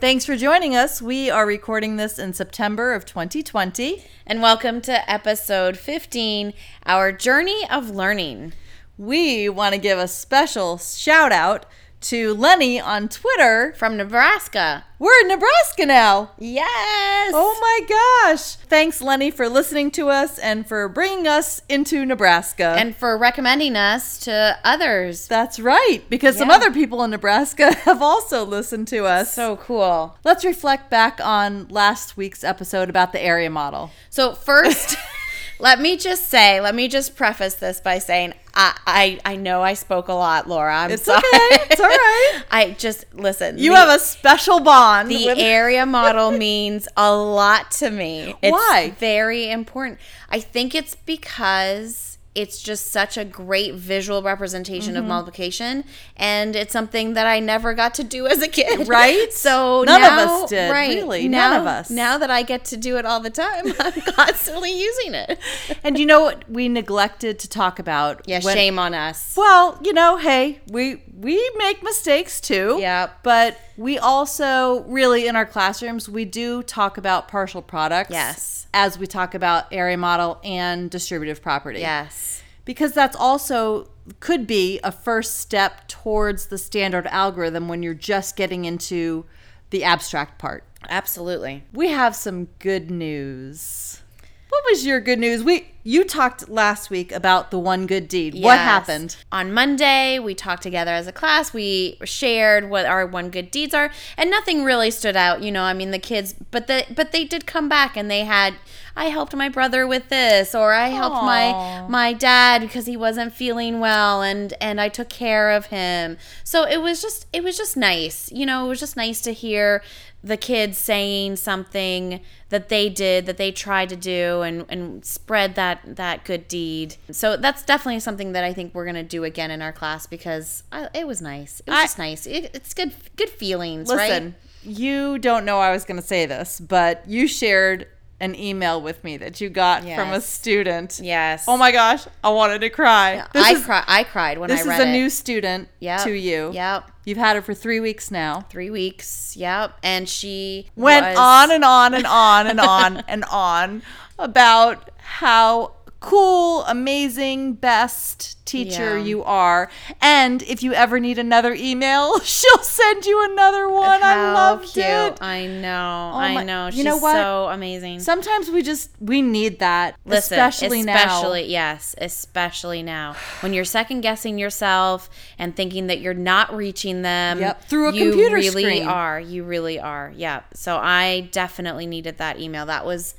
Thanks for joining us. We are recording this in September of 2020. And welcome to episode 15 Our Journey of Learning. We want to give a special shout out to Lenny on Twitter. From Nebraska. We're in Nebraska now. Yes. Oh my gosh. Thanks, Lenny, for listening to us and for bringing us into Nebraska. And for recommending us to others. That's right, because some other people in Nebraska have also listened to us. So cool. Let's reflect back on last week's episode about the area model. So first, let me just say, let me just preface this by saying, I, I, I know I spoke a lot, Laura. I'm It's sorry. okay. It's all right. I just listen. You the, have a special bond. the with- area model means a lot to me. It's Why? Very important. I think it's because it's just such a great visual representation Mm-hmm. of multiplication, and it's something that I never got to do as a kid. Right? So None of now- us did, Right really. now, None of us. Now that I get to do it all the time, I'm constantly using it. and you know what we neglected to talk about? Yeah, when- shame on us. Well, you know, hey, we we make mistakes too. Yeah. But we also really in our classrooms we do talk about partial products. Yes. As we talk about area model and distributive property. Yes. Because that's also could be a first step towards the standard algorithm when you're just getting into the abstract part. Absolutely. We have some good news. What was your good news? We you talked last week about the one good deed. What happened? On Monday, we talked together as a class. We shared what our one good deeds are, and nothing really stood out. You know, I mean, the kids, but the but they did come back and they had. I helped my brother with this, or I helped my my dad because he wasn't feeling well, and and I took care of him. So it was just it was just nice. You know, it was just nice to hear the kids saying something that they did that they tried to do and and spread that that good deed. So that's definitely something that i think we're going to do again in our class because I, it was nice. It was I- just nice. It, it's good good feelings Listen, right you don't know I was going to say this, but you shared an email with me that you got from a student. yes Oh my gosh, I wanted to cry. This i is, cry, i cried when I read it. this is a it new student Yep. to you. yep You've had her for three weeks now. three weeks yep and she Went was- on and on and on and on and on about how cool, amazing, best teacher Yeah. you are. And if you ever need another email, she'll send you another one. I How loved cute. it. I know. Oh I know. you She's know what? so amazing. Sometimes we just we need that, Listen, especially, especially now. yes, especially now when you're second guessing yourself and thinking that you're not reaching them. Yep, through a computer screen. you computer really screen. are. You really are. Yeah. So I definitely needed that email. That was,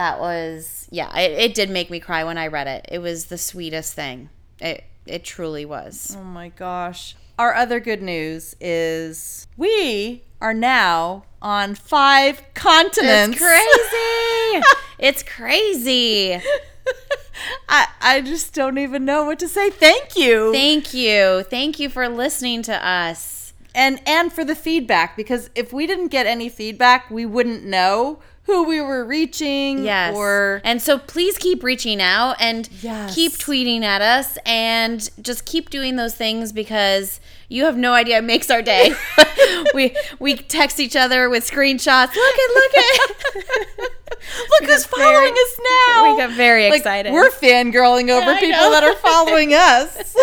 that was yeah. It, it did make me cry when I read it. It was the sweetest thing. It it truly was. Oh my gosh. Our other good news is we are now on five continents. It's crazy. it's crazy. I, I just don't even know what to say. Thank you. Thank you. Thank you for listening to us. and and for the feedback because if we didn't get any feedback, we wouldn't know who we were reaching Yes. or and so please keep reaching out and Yes. keep tweeting at us and just keep doing those things because you have no idea it makes our day. we we text each other with screenshots. Look at look at Look who's got very- following us now. we got very Like, excited. We're fangirling over I people that are following us.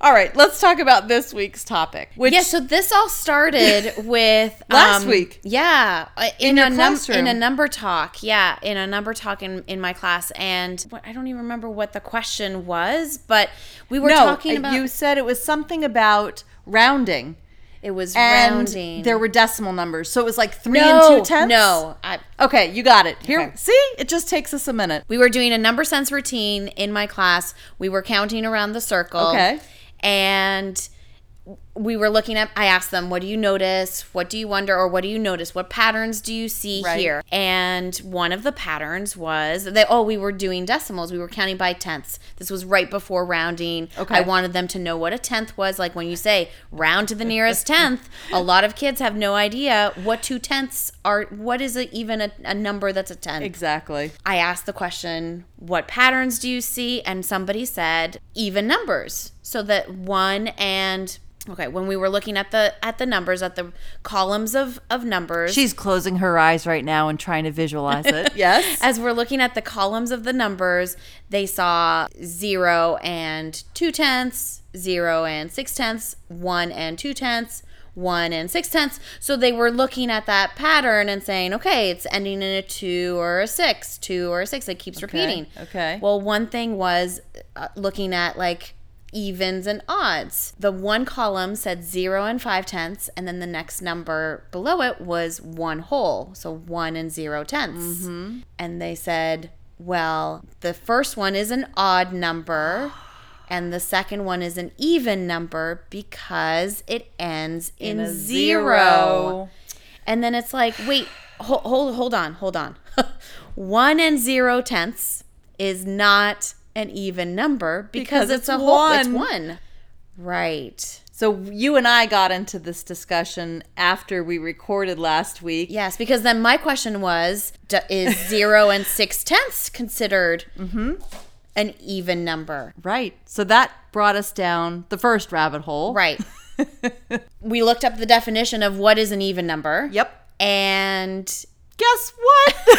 All right, let's talk about this week's topic. Which yeah, so this all started with Last um, week. Yeah, uh, in, In a num- in a number talk. Yeah, in a number talk in, in my class, and what, I don't even remember what the question was, but we were no, talking uh, about you said it was something about rounding. It was And rounding. there were decimal numbers. So it was like three no, and two tenths? no. I, Okay, you got it. Here, Okay. see? It just takes us a minute. we were doing a number sense routine in my class. We were counting around the circle. Okay. And we were looking at, I asked them, what do you notice? What do you wonder? Or what do you notice? What patterns do you see Right. here? And one of the patterns was that, oh, we were doing decimals. We were counting by tenths. This was right before rounding. Okay. I wanted them to know what a tenth was. Like when you say round to the nearest tenth, a lot of kids have no idea what two tenths are. What is a, even a, a number that's a tenth? Exactly. I asked the question, what patterns do you see? And somebody said even numbers. So that one and okay, when we were looking at the at the numbers, at the columns of of numbers. She's closing her eyes right now and trying to visualize it. yes. as we're looking at the columns of the numbers, they saw zero and two tenths, zero and six tenths, one and two tenths, one and six tenths. So they were looking at that pattern and saying, okay, it's ending in a two or a six, two or a six. It keeps repeating. okay. Well, one thing was uh, looking at like evens and odds. The one column said zero and five tenths, and then the next number below it was one whole, so one and zero tenths. Mm-hmm. And they said, well, the first one is an odd number. And the second one is an even number because it ends in, a zero. zero. And then it's like, wait, hold, hold, hold on, hold on. one and zero tenths is not an even number because, Because it's, it's a whole. It's one. one. Right. So you and I got into this discussion after we recorded last week. Yes, because then my question was, d- is zero and six tenths considered Mm-hmm. an even number? Right. So that brought us down the first rabbit hole. Right. we looked up the definition of what is an even number. Yep. And Guess what?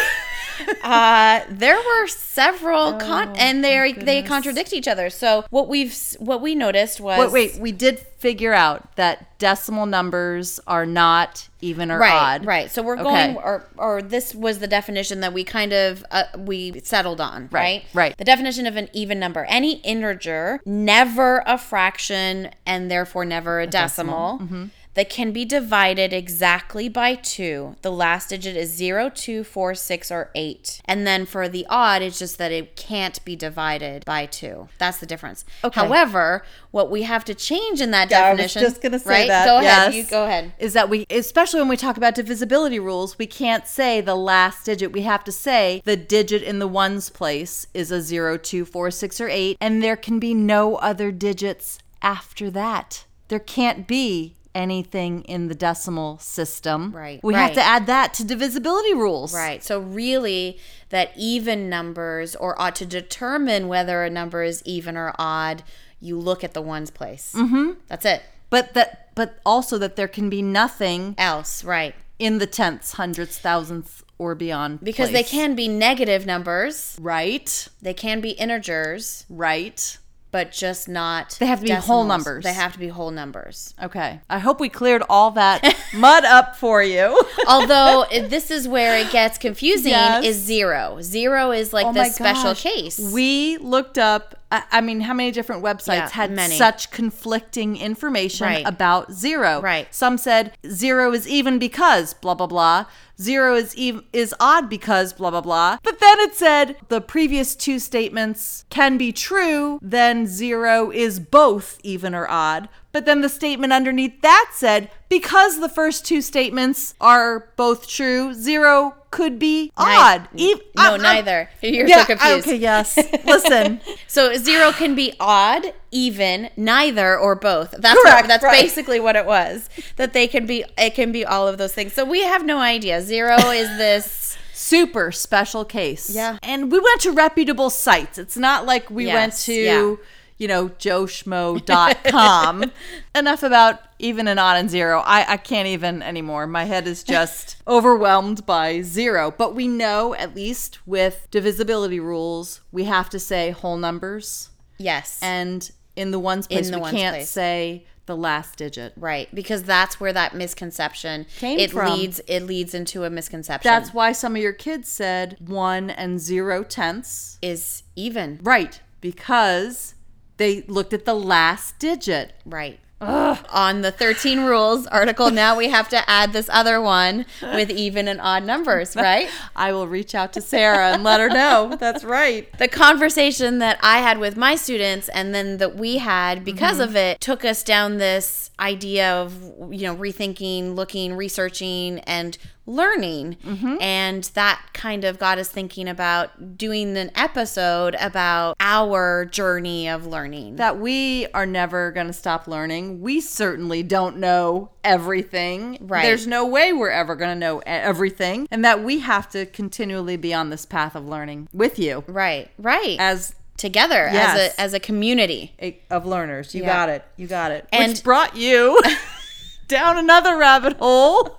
uh, there were several con- Oh, and they they contradict each other. So what we've what we noticed was wait, wait. We did figure out that decimal numbers are not even or right odd. right. So we're Okay. going or or this was the definition that we kind of uh, we settled on right right. The definition of an even number: any integer, never a fraction, and therefore never a, decimal. Mm-hmm. That can be divided exactly by two. The last digit is zero, two, four, six, or 8. And then for the odd, it's just that it can't be divided by 2. That's the difference. Okay. However, what we have to change in that Yeah, I was definition. just gonna say right? that, Go ahead. You go ahead. Is that we, especially when we talk about divisibility rules, we can't say the last digit. We have to say the digit in the ones place is a zero, two, four, six, or eight, and there can be no other digits after that. There can't be anything in the decimal system. Right, We have to add that to divisibility rules. Right. So really that even numbers or ought to determine whether a number is even or odd, you look at the ones place. Mm-hmm. That's it. But that, but also that there can be nothing Else, right. in the tenths, hundredths, thousandths, or beyond. Because they can be negative numbers, Right. they can be integers, Right. But just not They have to be whole numbers. They have to be whole numbers. Okay. I hope we cleared all that mud up for you. Although this is where it gets confusing Yes. is zero. Zero is like Oh the special gosh. case. We looked up, I, I mean, how many different websites Yeah, had many. such conflicting information Right. about zero? Right. Some said zero is even because blah, blah, blah. Zero is even is odd because blah blah blah. But then it said the previous two statements can be true, then zero is both even or odd. But then the statement underneath that said because the first two statements are both true, zero could be odd. Ev- no, I'm- I'm- neither. You're yeah, so confused. Okay, yes. Listen. So zero can be odd, even, neither, or both. That's Correct, what, that's right. basically what it was. That they can be it can be all of those things. So we have no idea. Zero is this Super special case. Yeah. And we went to reputable sites. It's not like we went to, yeah. You know, joeschmo.com. Enough about even and odd and zero. I, I can't even anymore. My head is just overwhelmed by zero. But we know, at least with divisibility rules, we have to say whole numbers. yes. And in the ones place, the we can't place. say the last digit. right, because that's where that misconception Came it from. leads it leads into a misconception. That's why some of your kids said one and zero tenths. is even. Right, because they looked at the last digit. Right. on the 13 rules article. Now we have to add this other one with even and odd numbers, right? I will reach out to Sarah and let her know. That's right. the conversation that I had with my students and then that we had because mm-hmm. of it took us down this idea of you know rethinking, looking, researching and learning. Mm-hmm. And that kind of got us thinking about doing an episode about our journey of learning. That we are never going to stop learning. We certainly don't know everything. Right. There's no way we're ever going to know everything. And that we have to continually be on this path of learning with you right, right. as Together Yes. as a as a community. a, of learners. You Yeah. got it. You got it. And- Which brought you down another rabbit hole.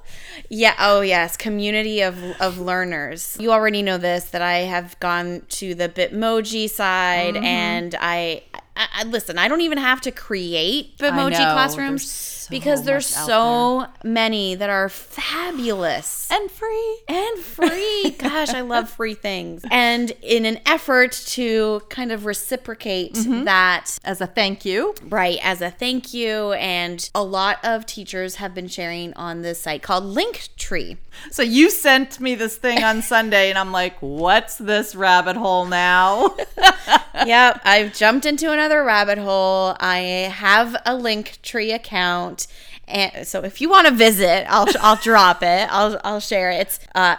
Yeah. Oh, yes. Community of of learners. You already know this that I have gone to the Bitmoji side, Mm-hmm. and I, I, I listen. I don't even have to create Bitmoji know. classrooms so because there's so many that are fabulous. And free. and free. Gosh, I love free things. And in an effort to kind of reciprocate Mm-hmm. that As a thank you. Right, as a thank you. And a lot of teachers have been sharing on this site called Linktree. So you sent me this thing on Sunday, and I'm like, what's this rabbit hole now? yep, I've jumped into another rabbit hole. I have a Linktree account. And so if you want to visit, I'll I'll drop it. I'll I'll share it. It's uh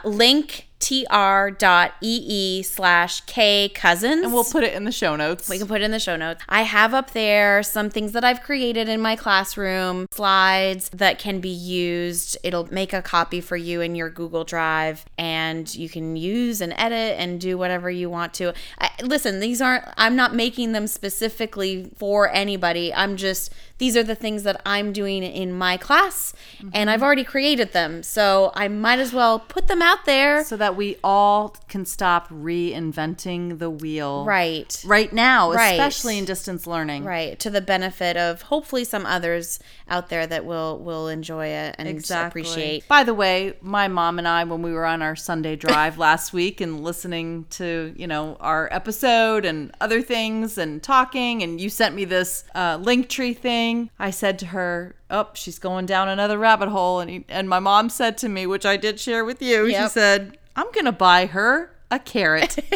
linktr.ee slash k cousins. and we'll put it in the show notes. We can put it in the show notes. I have up there some things that I've created in my classroom, slides that can be used. It'll make a copy for you in your Google Drive, and you can use and edit and do whatever you want to. I, listen, these aren't, I'm not making them specifically for anybody. I'm just, these are the things that I'm doing in my class, and mm-hmm. I've already created them. So I might as well put them out there. so that we all can stop reinventing the wheel right. right now, Right. especially in distance learning. right to the benefit of hopefully some others out there that will will enjoy it and appreciate By the way, my mom and I, when we were on our Sunday drive last week and listening to, you know, our episode and other things and talking, and you sent me this uh, link tree thing, I said to her, "Oh, she's going down another rabbit hole." And he, and my mom said to me, which I did share with you, she said, "I'm gonna buy her a carrot."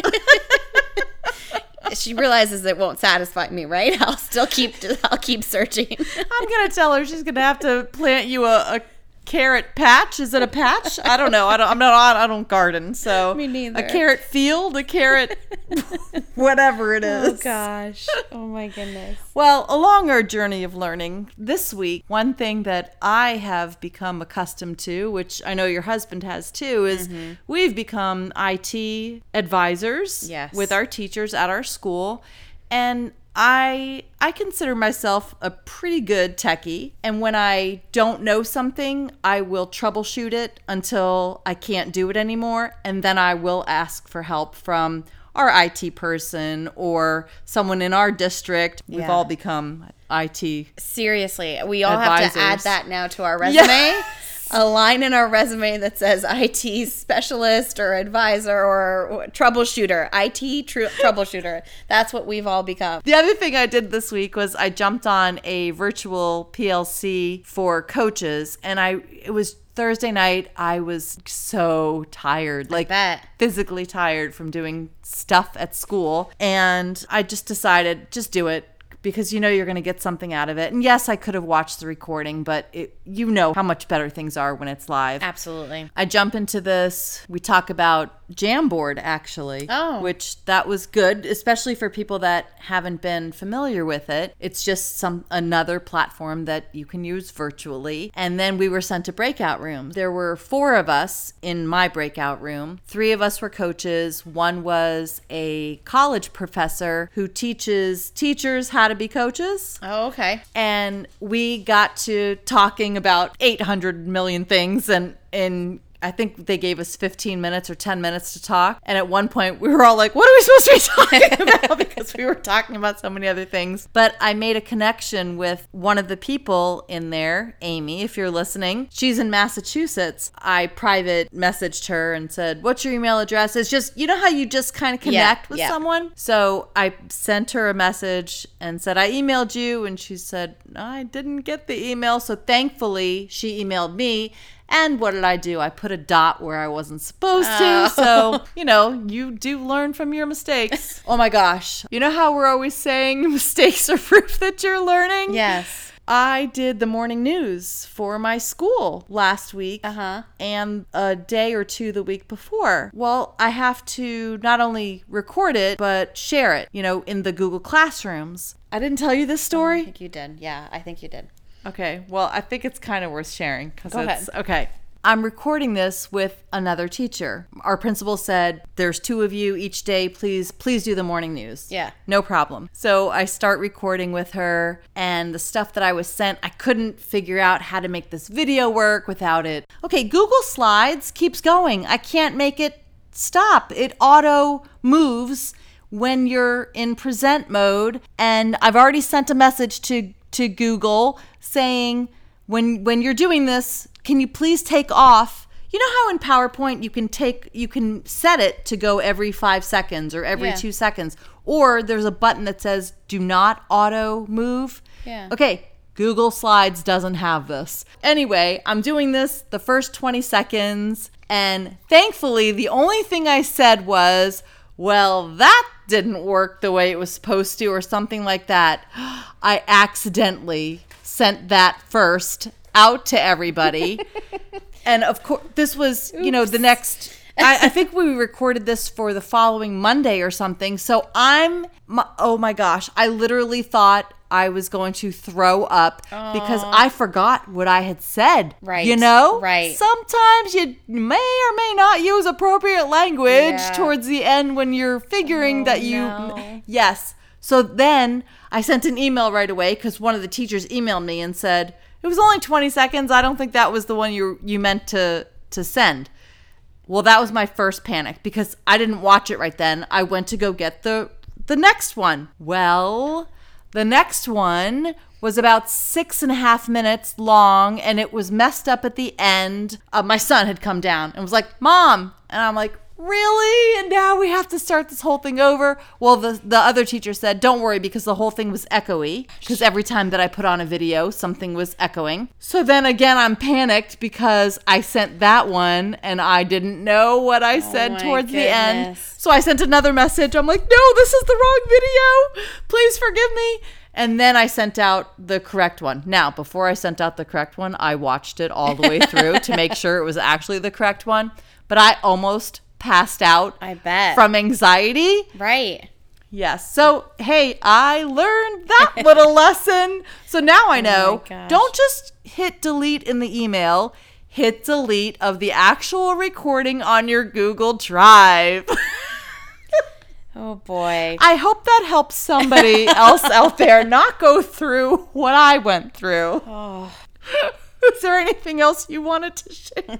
she realizes it won't satisfy me right i'll still keep i'll keep searching I'm gonna tell her she's gonna have to plant you a, a carrot patch. Is it a patch? I don't know. I don't. I'm not. I don't garden. So Me neither. A carrot field. A carrot. whatever it is. oh gosh oh my goodness Well, along our journey of learning this week, one thing that I have become accustomed to, which I know your husband has too, is Mm-hmm. we've become IT advisors Yes. with our teachers at our school. And I I consider myself a pretty good techie, and when I don't know something, I will troubleshoot it until I can't do it anymore, and then I will ask for help from our IT person or someone in our district. We've Yeah. all become IT. seriously we all have to add that now to our resume a line in our resume that says IT specialist or advisor or troubleshooter, IT tr- troubleshooter. That's what we've all become. The other thing I did this week was I jumped on a virtual PLC for coaches, and I it was Thursday night. I was so tired, like physically tired from doing stuff at school, and I just decided just do it because you know you're going to get something out of it. And yes, I could have watched the recording, but it, you know how much better things are when it's live. Absolutely. I jump into this. We talk about Jamboard actually. Oh. Which that was good, especially for people that haven't been familiar with it. It's just some another platform that you can use virtually. And then we were sent to breakout rooms. There were four of us in my breakout room. Three of us were coaches. One was a college professor who teaches teachers how to be coaches Oh, okay. and we got to talking about 800 million things and and I think they gave us 15 minutes or 10 minutes to talk. And at one point, we were all like, what are we supposed to be talking about? because we were talking about so many other things. But I made a connection with one of the people in there, Amy, if you're listening. She's in Massachusetts. I private messaged her and said, What's your email address? It's just, you know how you just kind of connect with yeah. someone? So I sent her a message and said, I emailed you. And she said, I didn't get the email. So thankfully, she emailed me. And what did I do? I put a dot where I wasn't supposed to. So, you know, you do learn from your mistakes. oh my gosh. You know how we're always saying mistakes are proof that you're learning? Yes. I did the morning news for my school last week Uh-huh. and a day or two the week before. Well, I have to not only record it, but share it, you know, in the Google Classrooms. I didn't tell you this story. I think you did. Yeah, I think you did. Okay, well, I think it's kind of worth sharing because it's ahead. okay. I'm recording this with another teacher. Our principal said, "There's two of you each day. Please, please do the morning news." Yeah. no problem. So I start recording with her, and the stuff that I was sent, I couldn't figure out how to make this video work without it. Okay, Google Slides keeps going. I can't make it stop. It auto moves when you're in present mode, and I've already sent a message to to Google saying when when you're doing this, can you please take off? You know how in PowerPoint you can take you can set it to go every 5 seconds or every Yeah. 2 seconds or there's a button that says do not auto move. Yeah. Okay, Google Slides doesn't have this. Anyway, I'm doing this the first 20 seconds and thankfully the only thing I said was, "Well, that didn't work the way it was supposed to," or something like that. I accidentally sent that first out to everybody. and of course, this was, you know, the next. I, I think we recorded this for the following Monday or something. So I'm, my, oh my gosh, I literally thought I was going to throw up because I forgot what I had said. Right, You know? right. Sometimes you may or may not use appropriate language Yeah. towards the end when you're figuring Oh, that you. no. Yes. So then I sent an email right away because one of the teachers emailed me and said it was only 20 seconds. I don't think that was the one you you meant to to send. Well, that was my first panic because I didn't watch it right then. I went to go get the the next one. Well, the next one was about six and a half minutes long and it was messed up at the end. Uh, my son had come down and was like, Mom. And I'm like, Really? And now we have to start this whole thing over? Well, the, the other teacher said, Don't worry, because the whole thing was echoey. Because every time that I put on a video, something was echoing. So then again, I'm panicked because I sent that one and I didn't know what I oh said my towards the end. So I sent another message. I'm like, no, this is the wrong video. Please forgive me. And then I sent out the correct one. Now, before I sent out the correct one, I watched it all the way through to make sure it was actually the correct one. But I almost passed out I bet. from anxiety. right. Yes. So, hey, I learned that little lesson. So now I oh know gosh. don't just hit delete in the email, hit delete of the actual recording on your Google Drive. Oh boy. I hope that helps somebody else out there not go through what I went through. Oh. Is there anything else you wanted to share?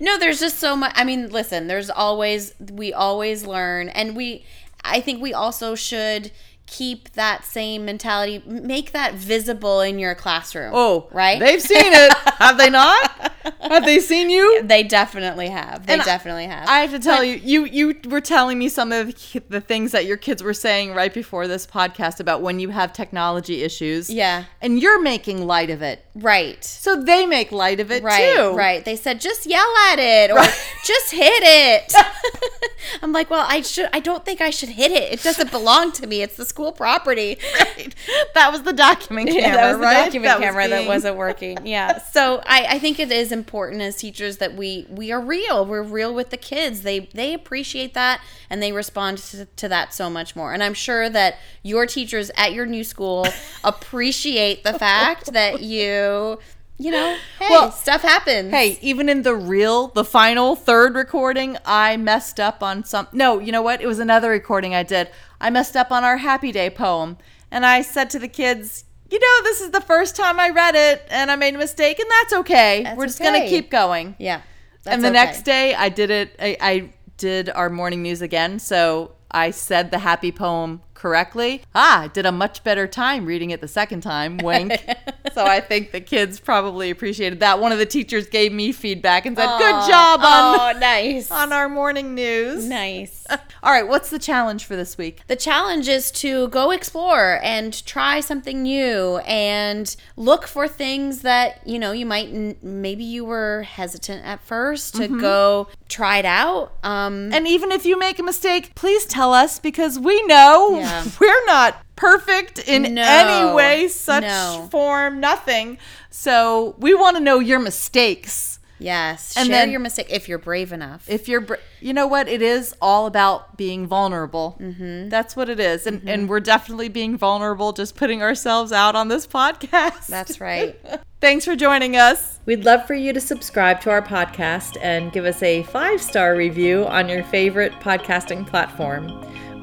No, there's just so much. I mean, listen, there's always, we always learn. And we, I think we also should keep that same mentality, make that visible in your classroom. Oh, right? They've seen it. Have they not? Have they seen you? They definitely have. They And definitely have. I have to tell you, you you were telling me some of the things that your kids were saying right before this podcast about when you have technology issues. Yeah. And you're making light of it. right. So they make light of it Right, too. right. They said just yell at it or just hit it. I'm like, well, I should. I don't think I should hit it. It doesn't belong to me. It's the school property. Right. That was the document camera, yeah, that was the document That camera that wasn't working. Yeah. So I, I think it is important as teachers that we we are real. We're real with the kids. They they appreciate that and they respond to, to that so much more. And I'm sure that your teachers at your new school appreciate the fact that you you know, hey, Well, stuff happens. Hey, even in the real, the final third recording, I messed up on some. No, you know what? It was another recording I did. I messed up on our Happy Day poem. And I said to the kids, you know, this is the first time I read it and I made a mistake, and that's okay. That's We're just going to keep going. Yeah. and the that's next day, I did it. I, I did our morning news again. So I said the happy poem correctly. Ah, I did a much better time reading it the second time. Wink. so I think the kids probably appreciated that. One of the teachers gave me feedback and said, "Good job on Oh, nice. on our morning news." nice. All right, what's the challenge for this week? The challenge is to go explore and try something new and look for things that, you know, you might maybe you were hesitant at first to go try it out. Um And even if you make a mistake, please tell us because we know Yeah. we're not perfect in No. any way, such No. form, nothing. So we want to know your mistakes. yes, And share then- your mistake if you're brave enough. If you're, br- you know what, it is all about being vulnerable. Mm-hmm. That's what it is, and and we're definitely being vulnerable, just putting ourselves out on this podcast. That's right. Thanks for joining us. We'd love for you to subscribe to our podcast and give us a five star review on your favorite podcasting platform.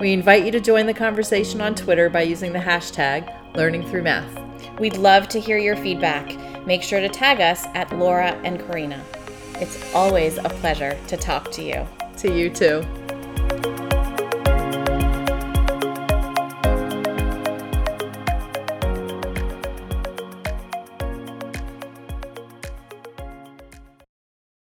We invite you to join the conversation on Twitter by using the hashtag Learning Through Math. We'd love to hear your feedback. Make sure to tag us at Laura and Karina. It's always a pleasure to talk to you. To you too.